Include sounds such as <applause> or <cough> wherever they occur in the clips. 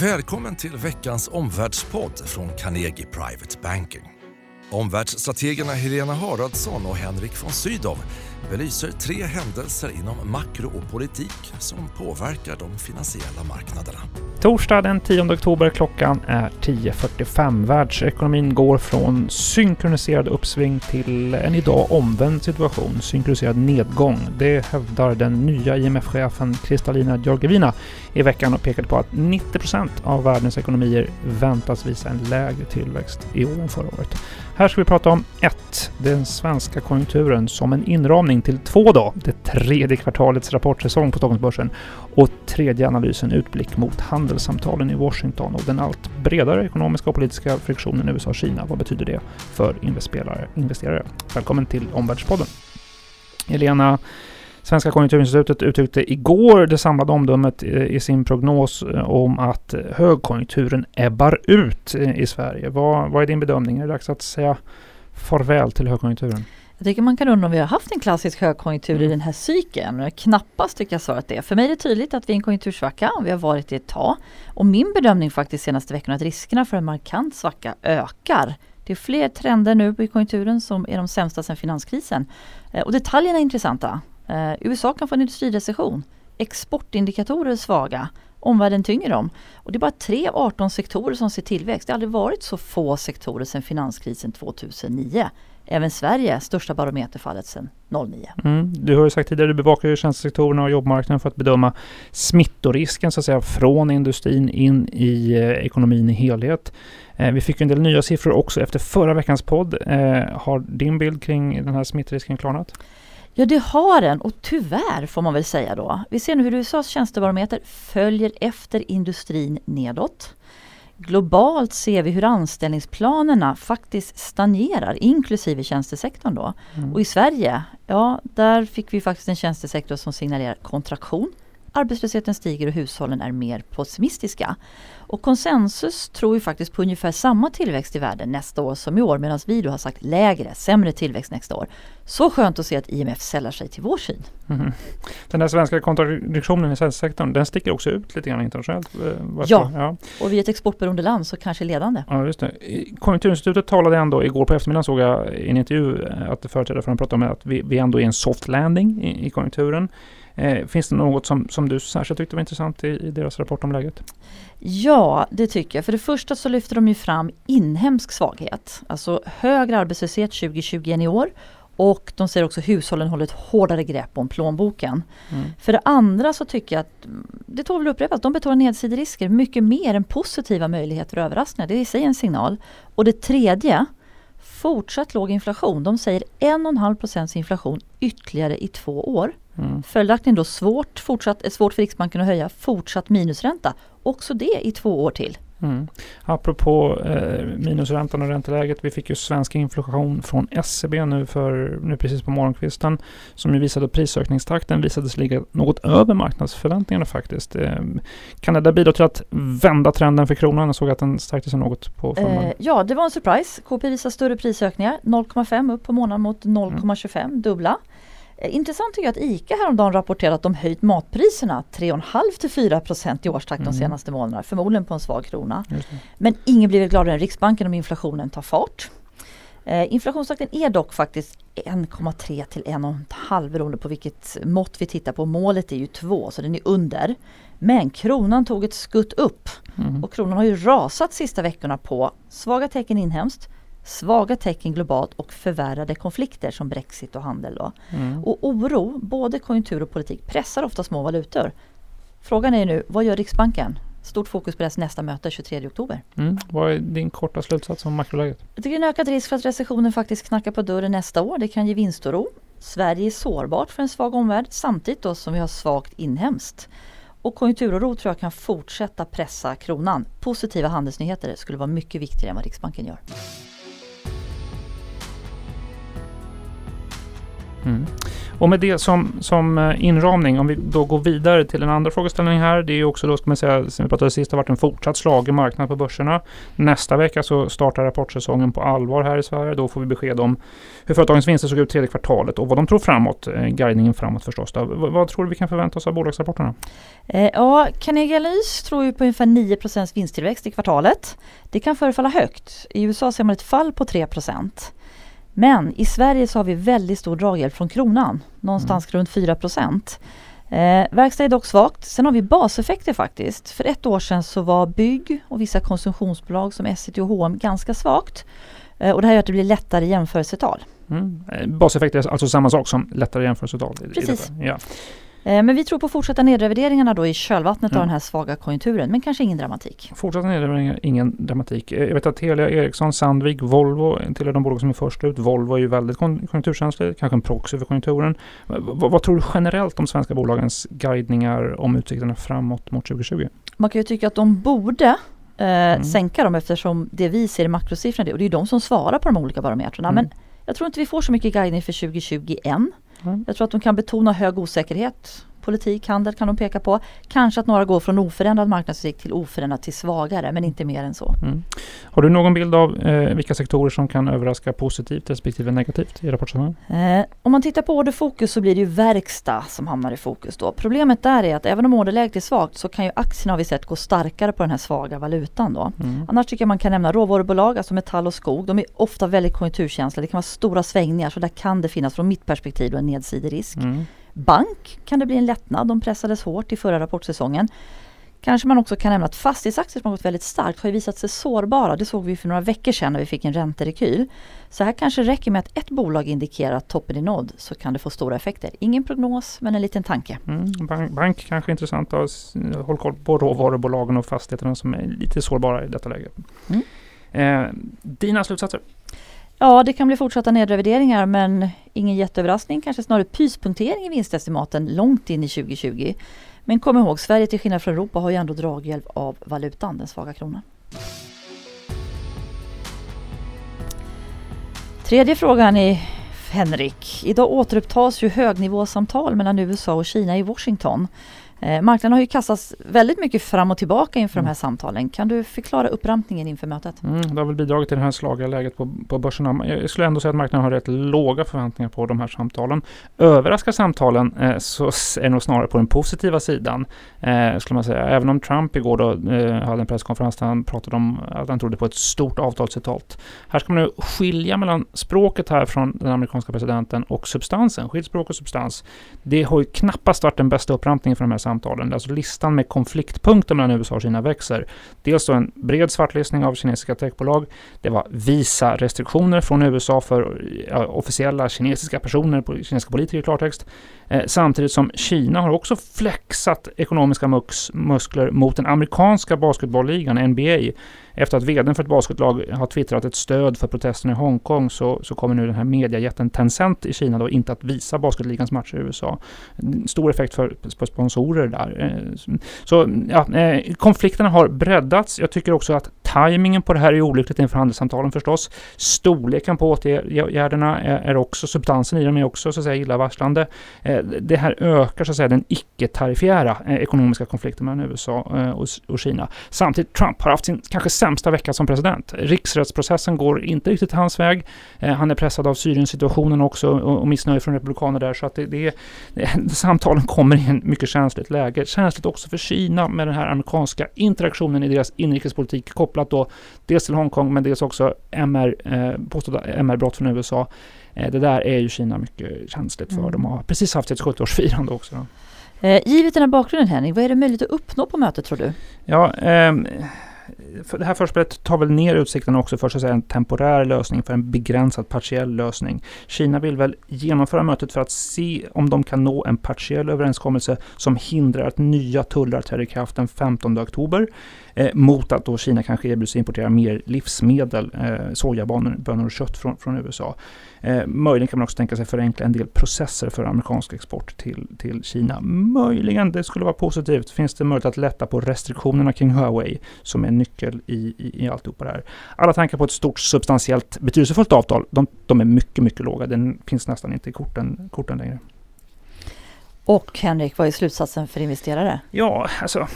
Välkommen till veckans omvärldspodd från Carnegie Private Banking. Omvärldsstrategerna Helena Haraldsson och Henrik von Sydow belyser tre händelser inom makro och politik som påverkar de finansiella marknaderna. Torsdag den 10 oktober klockan är 10.45. Världsekonomin går från synkroniserad uppsving till en idag omvänd situation, synkroniserad nedgång. Det hävdar den nya IMF-chefen Kristalina Georgievina i veckan och pekade på att 90% av världens ekonomier väntas visa en lägre tillväxt i år än förra året. Här ska vi prata om 1. Den svenska konjunkturen som en inramning till 2. Då, det tredje kvartalets rapportsäsong på Stockholmsbörsen och tredje analysen utblick mot handelssamtalen i Washington och den allt bredare ekonomiska och politiska friktionen USA-Kina. Vad betyder det för investerare? Välkommen till Omvärldspodden. Elena, Svenska konjunkturinstitutet uttryckte igår det samlade omdömet eh, i sin prognos eh, om att högkonjunkturen ebbar ut eh, i Sverige. Vad, vad är din bedömning? Är det dags att säga farväl till högkonjunkturen? Jag tycker man kan undra om vi har haft en klassisk högkonjunktur mm. i den här cykeln. Knappast tycker jag svaret är. För mig är det tydligt att vi är i en konjunktursvacka och vi har varit det ett tag. Och min bedömning faktiskt senaste veckorna att riskerna för en markant svacka ökar. Det är fler trender nu i konjunkturen som är de sämsta sedan finanskrisen. Och detaljerna är intressanta. Eh, USA kan få en industrirecession. Exportindikatorer är svaga. Omvärlden tynger dem. Och det är bara 3 av 18 sektorer som ser tillväxt. Det har aldrig varit så få sektorer sedan finanskrisen 2009. Även Sverige, största barometerfallet sedan 2009. Mm. Du har ju sagt tidigare, du bevakar ju tjänstesektorerna och jobbmarknaden för att bedöma smittorisken så att säga från industrin in i eh, ekonomin i helhet. Eh, vi fick en del nya siffror också efter förra veckans podd. Eh, har din bild kring den här smittrisken klarnat? Ja, det har den och tyvärr får man väl säga då. Vi ser nu hur USAs tjänstebarometer följer efter industrin nedåt. Globalt ser vi hur anställningsplanerna faktiskt stagnerar, inklusive tjänstesektorn då. Mm. Och i Sverige, ja, där fick vi faktiskt en tjänstesektor som signalerar kontraktion. Arbetslösheten stiger och hushållen är mer pessimistiska. Och konsensus tror ju faktiskt på ungefär samma tillväxt i världen nästa år som i år medan vi då har sagt lägre, sämre tillväxt nästa år. Så skönt att se att IMF sällar sig till vår syn. Mm. Den här svenska kontradiktionen i tjänstesektorn den sticker också ut lite grann internationellt. Eh, ja. ja, och vi är ett exportberoende land så kanske ledande. Ja, just det. Konjunkturinstitutet talade ändå igår på eftermiddagen såg jag i en intervju eh, att företrädare för dem pratade om att vi, vi ändå är en soft landing i, i konjunkturen. Eh, finns det något som, som du särskilt tyckte var intressant i, i, deras rapport om läget? Ja, det tycker jag. För det första så lyfter de ju fram inhemsk svaghet. Alltså högre arbetslöshet 2020 än i år. Och de säger också att hushållen håller ett hårdare grepp om plånboken. Mm. För det andra så tycker jag att, det tål väl upprepas, de betonar nedsiderisker mycket mer än positiva möjligheter och överraskningar. Det är i sig en signal. Och det tredje, fortsatt låg inflation. De säger 1,5% inflation ytterligare i två år. Mm. Följaktligen då svårt, fortsatt, svårt för Riksbanken att höja fortsatt minusränta. Också det i två år till. Mm. Apropå eh, minusräntan och ränteläget. Vi fick ju svensk inflation från SCB e nu, för, nu precis på morgonkvisten. Som ju visade att prisökningstakten visade sig ligga något över marknadsförväntningarna faktiskt. Eh, kan det där bidra till att vända trenden för kronan? Jag såg att den stärkte sig något på förmiddagen. Eh, ja, det var en surprise. KPI visar större prisökningar. 0,5 upp på månaden mot 0,25, mm. dubbla. Eh, intressant tycker jag att ICA häromdagen rapporterade att de höjt matpriserna 3,5 till 4 procent i årstakt mm. de senaste månaderna. Förmodligen på en svag krona. Men ingen blir gladare än Riksbanken om inflationen tar fart. Eh, inflationstakten är dock faktiskt 1,3 till 1,5 beroende på vilket mått vi tittar på. Målet är ju 2 så den är under. Men kronan tog ett skutt upp mm. och kronan har ju rasat sista veckorna på svaga tecken inhemskt svaga tecken globalt och förvärrade konflikter som Brexit och handel. Mm. Och oro, både konjunktur och politik, pressar ofta små valutor. Frågan är nu, vad gör Riksbanken? Stort fokus på deras nästa möte 23 oktober. Mm. Vad är din korta slutsats om makroläget? Jag tycker det är en ökad risk för att recessionen faktiskt knackar på dörren nästa år. Det kan ge vinstoro. Sverige är sårbart för en svag omvärld samtidigt då som vi har svagt inhemskt. Och konjunkturoro tror jag kan fortsätta pressa kronan. Positiva handelsnyheter skulle vara mycket viktigare än vad Riksbanken gör. Mm. Och med det som, som eh, inramning, om vi då går vidare till en andra frågeställning här. Det är ju också då, ska man säga, som vi pratade sist, har varit en fortsatt slagig marknad på börserna. Nästa vecka så startar rapportsäsongen på allvar här i Sverige. Då får vi besked om hur företagens vinster såg ut tredje kvartalet och vad de tror framåt. Eh, guidningen framåt förstås. Då. Vad, vad tror du vi kan förvänta oss av bolagsrapporterna? Eh, ja, Carnegie Analyse tror ju på ungefär 9% vinsttillväxt i kvartalet. Det kan förefalla högt. I USA ser man ett fall på 3 men i Sverige så har vi väldigt stor draghjälp från kronan, någonstans mm. runt 4 eh, Verkstad är dock svagt. Sen har vi baseffekter faktiskt. För ett år sedan så var bygg och vissa konsumtionsbolag som Essity och H&M ganska svagt. Eh, och det här gör att det blir lättare jämförelsetal. Mm. Eh, baseffekter är alltså samma sak som lättare jämförelsetal? Precis. Ja. Eh, men vi tror på fortsatta nedrevideringarna då i kölvattnet mm. av den här svaga konjunkturen, men kanske ingen dramatik. Fortsatta nedrevideringar, ingen dramatik. Eh, jag vet att Telia, Ericsson, Sandvik, Volvo tillhör de bolag som är först ut. Volvo är ju väldigt konjunkturkänslig, kanske en proxy för konjunkturen. Vad, vad, tror du generellt om svenska bolagens guidningar om utsikterna framåt mot 2020? Man kan ju tycka att de borde eh, mm. sänka dem eftersom det vi ser i makrosiffrorna, och det är de som svarar på de olika barometrarna. Mm. Men jag tror inte vi får så mycket guidning för 2020 än. Mm. Jag tror att de kan betona hög osäkerhet politik, handel kan de peka på. Kanske att några går från oförändrad marknadsrisk till oförändrad till svagare, men inte mer än så. Mm. Har du någon bild av eh, vilka sektorer som kan överraska positivt respektive negativt i rapportsammanhang? Eh, om man tittar på orderfokus så blir det ju verkstad som hamnar i fokus då. Problemet där är att även om orderläget är svagt så kan ju aktierna har vi sett gå starkare på den här svaga valutan då. Mm. Annars tycker jag man kan nämna råvarubolag, alltså metall och skog. De är ofta väldigt konjunkturkänsliga. Det kan vara stora svängningar så där kan det finnas från mitt perspektiv en nedsiderisk. Mm. Bank kan det bli en lättnad, de pressades hårt i förra rapportsäsongen. Kanske man också kan nämna att fastighetsaktier som har gått väldigt starkt har visat sig sårbara. Det såg vi för några veckor sedan när vi fick en ränterekyl. Så här kanske det räcker med att ett bolag indikerar att toppen är nådd så kan det få stora effekter. Ingen prognos men en liten tanke. Mm, bank, bank kanske är intressant att hålla koll på råvarubolagen och fastigheterna som är lite sårbara i detta läge. Mm. Eh, dina slutsatser? Ja, det kan bli fortsatta nedrevideringar men ingen jätteöverraskning, kanske snarare pyspunktering i vinstestimaten långt in i 2020. Men kom ihåg, Sverige till skillnad från Europa har ju ändå draghjälp av valutan, den svaga kronan. Tredje frågan är Henrik. Idag återupptas ju högnivåsamtal mellan USA och Kina i Washington. Eh, marknaden har ju kastats väldigt mycket fram och tillbaka inför mm. de här samtalen. Kan du förklara upprampningen inför mötet? Mm, det har väl bidragit till det här slagiga läget på, på börserna. Jag skulle ändå säga att marknaden har rätt låga förväntningar på de här samtalen. Överraskar samtalen eh, så är det nog snarare på den positiva sidan. Eh, skulle man säga. Även om Trump igår då, eh, hade en presskonferens där han pratade om att han trodde på ett stort avtalsresultat. Här ska man nu skilja mellan språket här från den amerikanska presidenten och substansen. Skilj språk och substans. Det har ju knappast varit den bästa upprampningen för de här samtalen. Alltså listan med konfliktpunkter mellan USA och Kina växer. Dels då en bred svartlistning av kinesiska techbolag. Det var visa-restriktioner från USA för officiella kinesiska personer, kinesiska politiker i klartext. Eh, samtidigt som Kina har också flexat ekonomiska muskler mot den amerikanska basketbollligan NBA efter att vdn för ett basketlag har twittrat ett stöd för protesterna i Hongkong så, så kommer nu den här mediajätten Tencent i Kina då inte att visa basketligans matcher i USA. Stor effekt för, för sponsorer där. Eh, så ja, eh, konflikterna har breddats. Jag tycker också att tajmingen på det här är olyckligt inför handelssamtalen förstås. Storleken på åtgärderna är, också, substansen i dem är också så att säga illavarslande. Eh, det här ökar så att säga den icke-tariffära eh, ekonomiska konflikten mellan USA eh, och, Kina. Samtidigt Trump har haft sin kanske sämsta vecka som president. Riksrättsprocessen går inte riktigt hans väg. Han är pressad av Syrien-situationen också och, missnöje från republikaner där. Så att det, det, det, <laughs> samtalen kommer i en mycket känsligt läge. Känsligt också för Kina med den här amerikanska interaktionen i deras inrikespolitik kopplat då dels till Hongkong men dels också MR, eh, påstådda MR-brott från USA. Eh, det där är ju Kina mycket känsligt för. Mm. De har precis haft sitt 70-årsfirande också. Eh, givet den här bakgrunden Henrik, vad är det möjligt att uppnå på mötet tror du? Ja, eh, det här förspelet tar väl ner utsikterna också för så att säga, en temporär lösning, för en begränsad partiell lösning. Kina vill väl genomföra mötet för att se om de kan nå en partiell överenskommelse som hindrar att nya tullar träder i kraft den 15 oktober eh, mot att då Kina kanske erbjuds importera mer livsmedel, eh, sojabönor och kött från, från USA. Eh, möjligen kan man också tänka sig förenkla en del processer för amerikansk export till, till Kina. Möjligen, det skulle vara positivt. Finns det möjlighet att lätta på restriktionerna kring Huawei som är nyckeln nyckel i, i, i alltihopa det här. Alla tankar på ett stort substantiellt betydelsefullt avtal, de, de är mycket, mycket låga. Den finns nästan inte i korten, korten längre. Och Henrik, vad är slutsatsen för investerare? Ja, alltså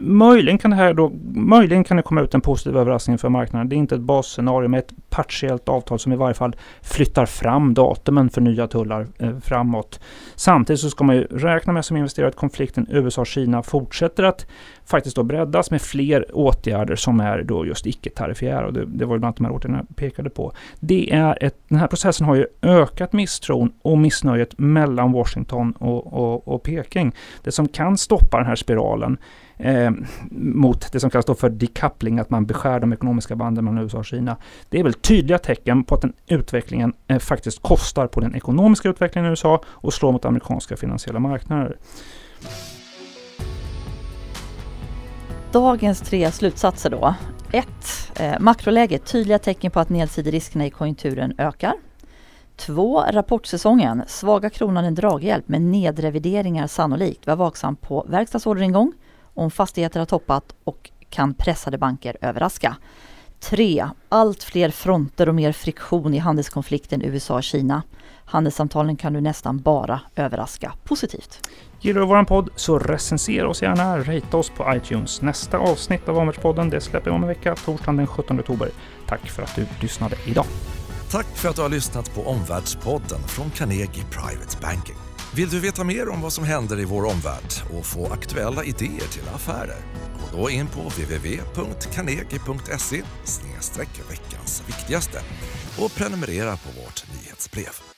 möjligen kan det här då, möjligen kan det komma ut en positiv överraskning för marknaden. Det är inte ett basscenario med ett partiellt avtal som i varje fall flyttar fram datumen för nya tullar eh, framåt. Samtidigt så ska man ju räkna med som investerare att konflikten USA-Kina fortsätter att faktiskt då breddas med fler åtgärder som är då just icke-tariffära. Och det, det var ju bland annat de här åtgärderna jag pekade på. Det är ett, den här processen har ju ökat misstron och missnöjet mellan Washington och, och, och Peking. Det som kan stoppa den här spiralen eh, mot det som kallas då för decoupling, att man beskär de ekonomiska banden mellan USA och Kina. Det är väl tydliga tecken på att den utvecklingen eh, faktiskt kostar på den ekonomiska utvecklingen i USA och slår mot amerikanska finansiella marknader. Dagens tre slutsatser då. 1. Eh, makroläget, tydliga tecken på att nedsideriskerna i konjunkturen ökar. 2. Rapportsäsongen, svaga kronan en draghjälp med nedrevideringar sannolikt. Var vaksam på verkstadsorderingång om fastigheter har toppat och kan pressade banker överraska. 3. Allt fler fronter och mer friktion i handelskonflikten USA-Kina. Handelssamtalen kan nu nästan bara överraska positivt. Gillar du vår podd så recensera oss gärna, rate oss på iTunes. Nästa avsnitt av Omvärldspodden det släpper vi om en vecka, torsdagen den 17 oktober. Tack för att du lyssnade idag. Tack för att du har lyssnat på Omvärldspodden från Carnegie Private Banking. Vill du veta mer om vad som händer i vår omvärld och få aktuella idéer till affärer? Gå då in på www.carnegie.se veckans viktigaste och prenumerera på vårt nyhetsbrev.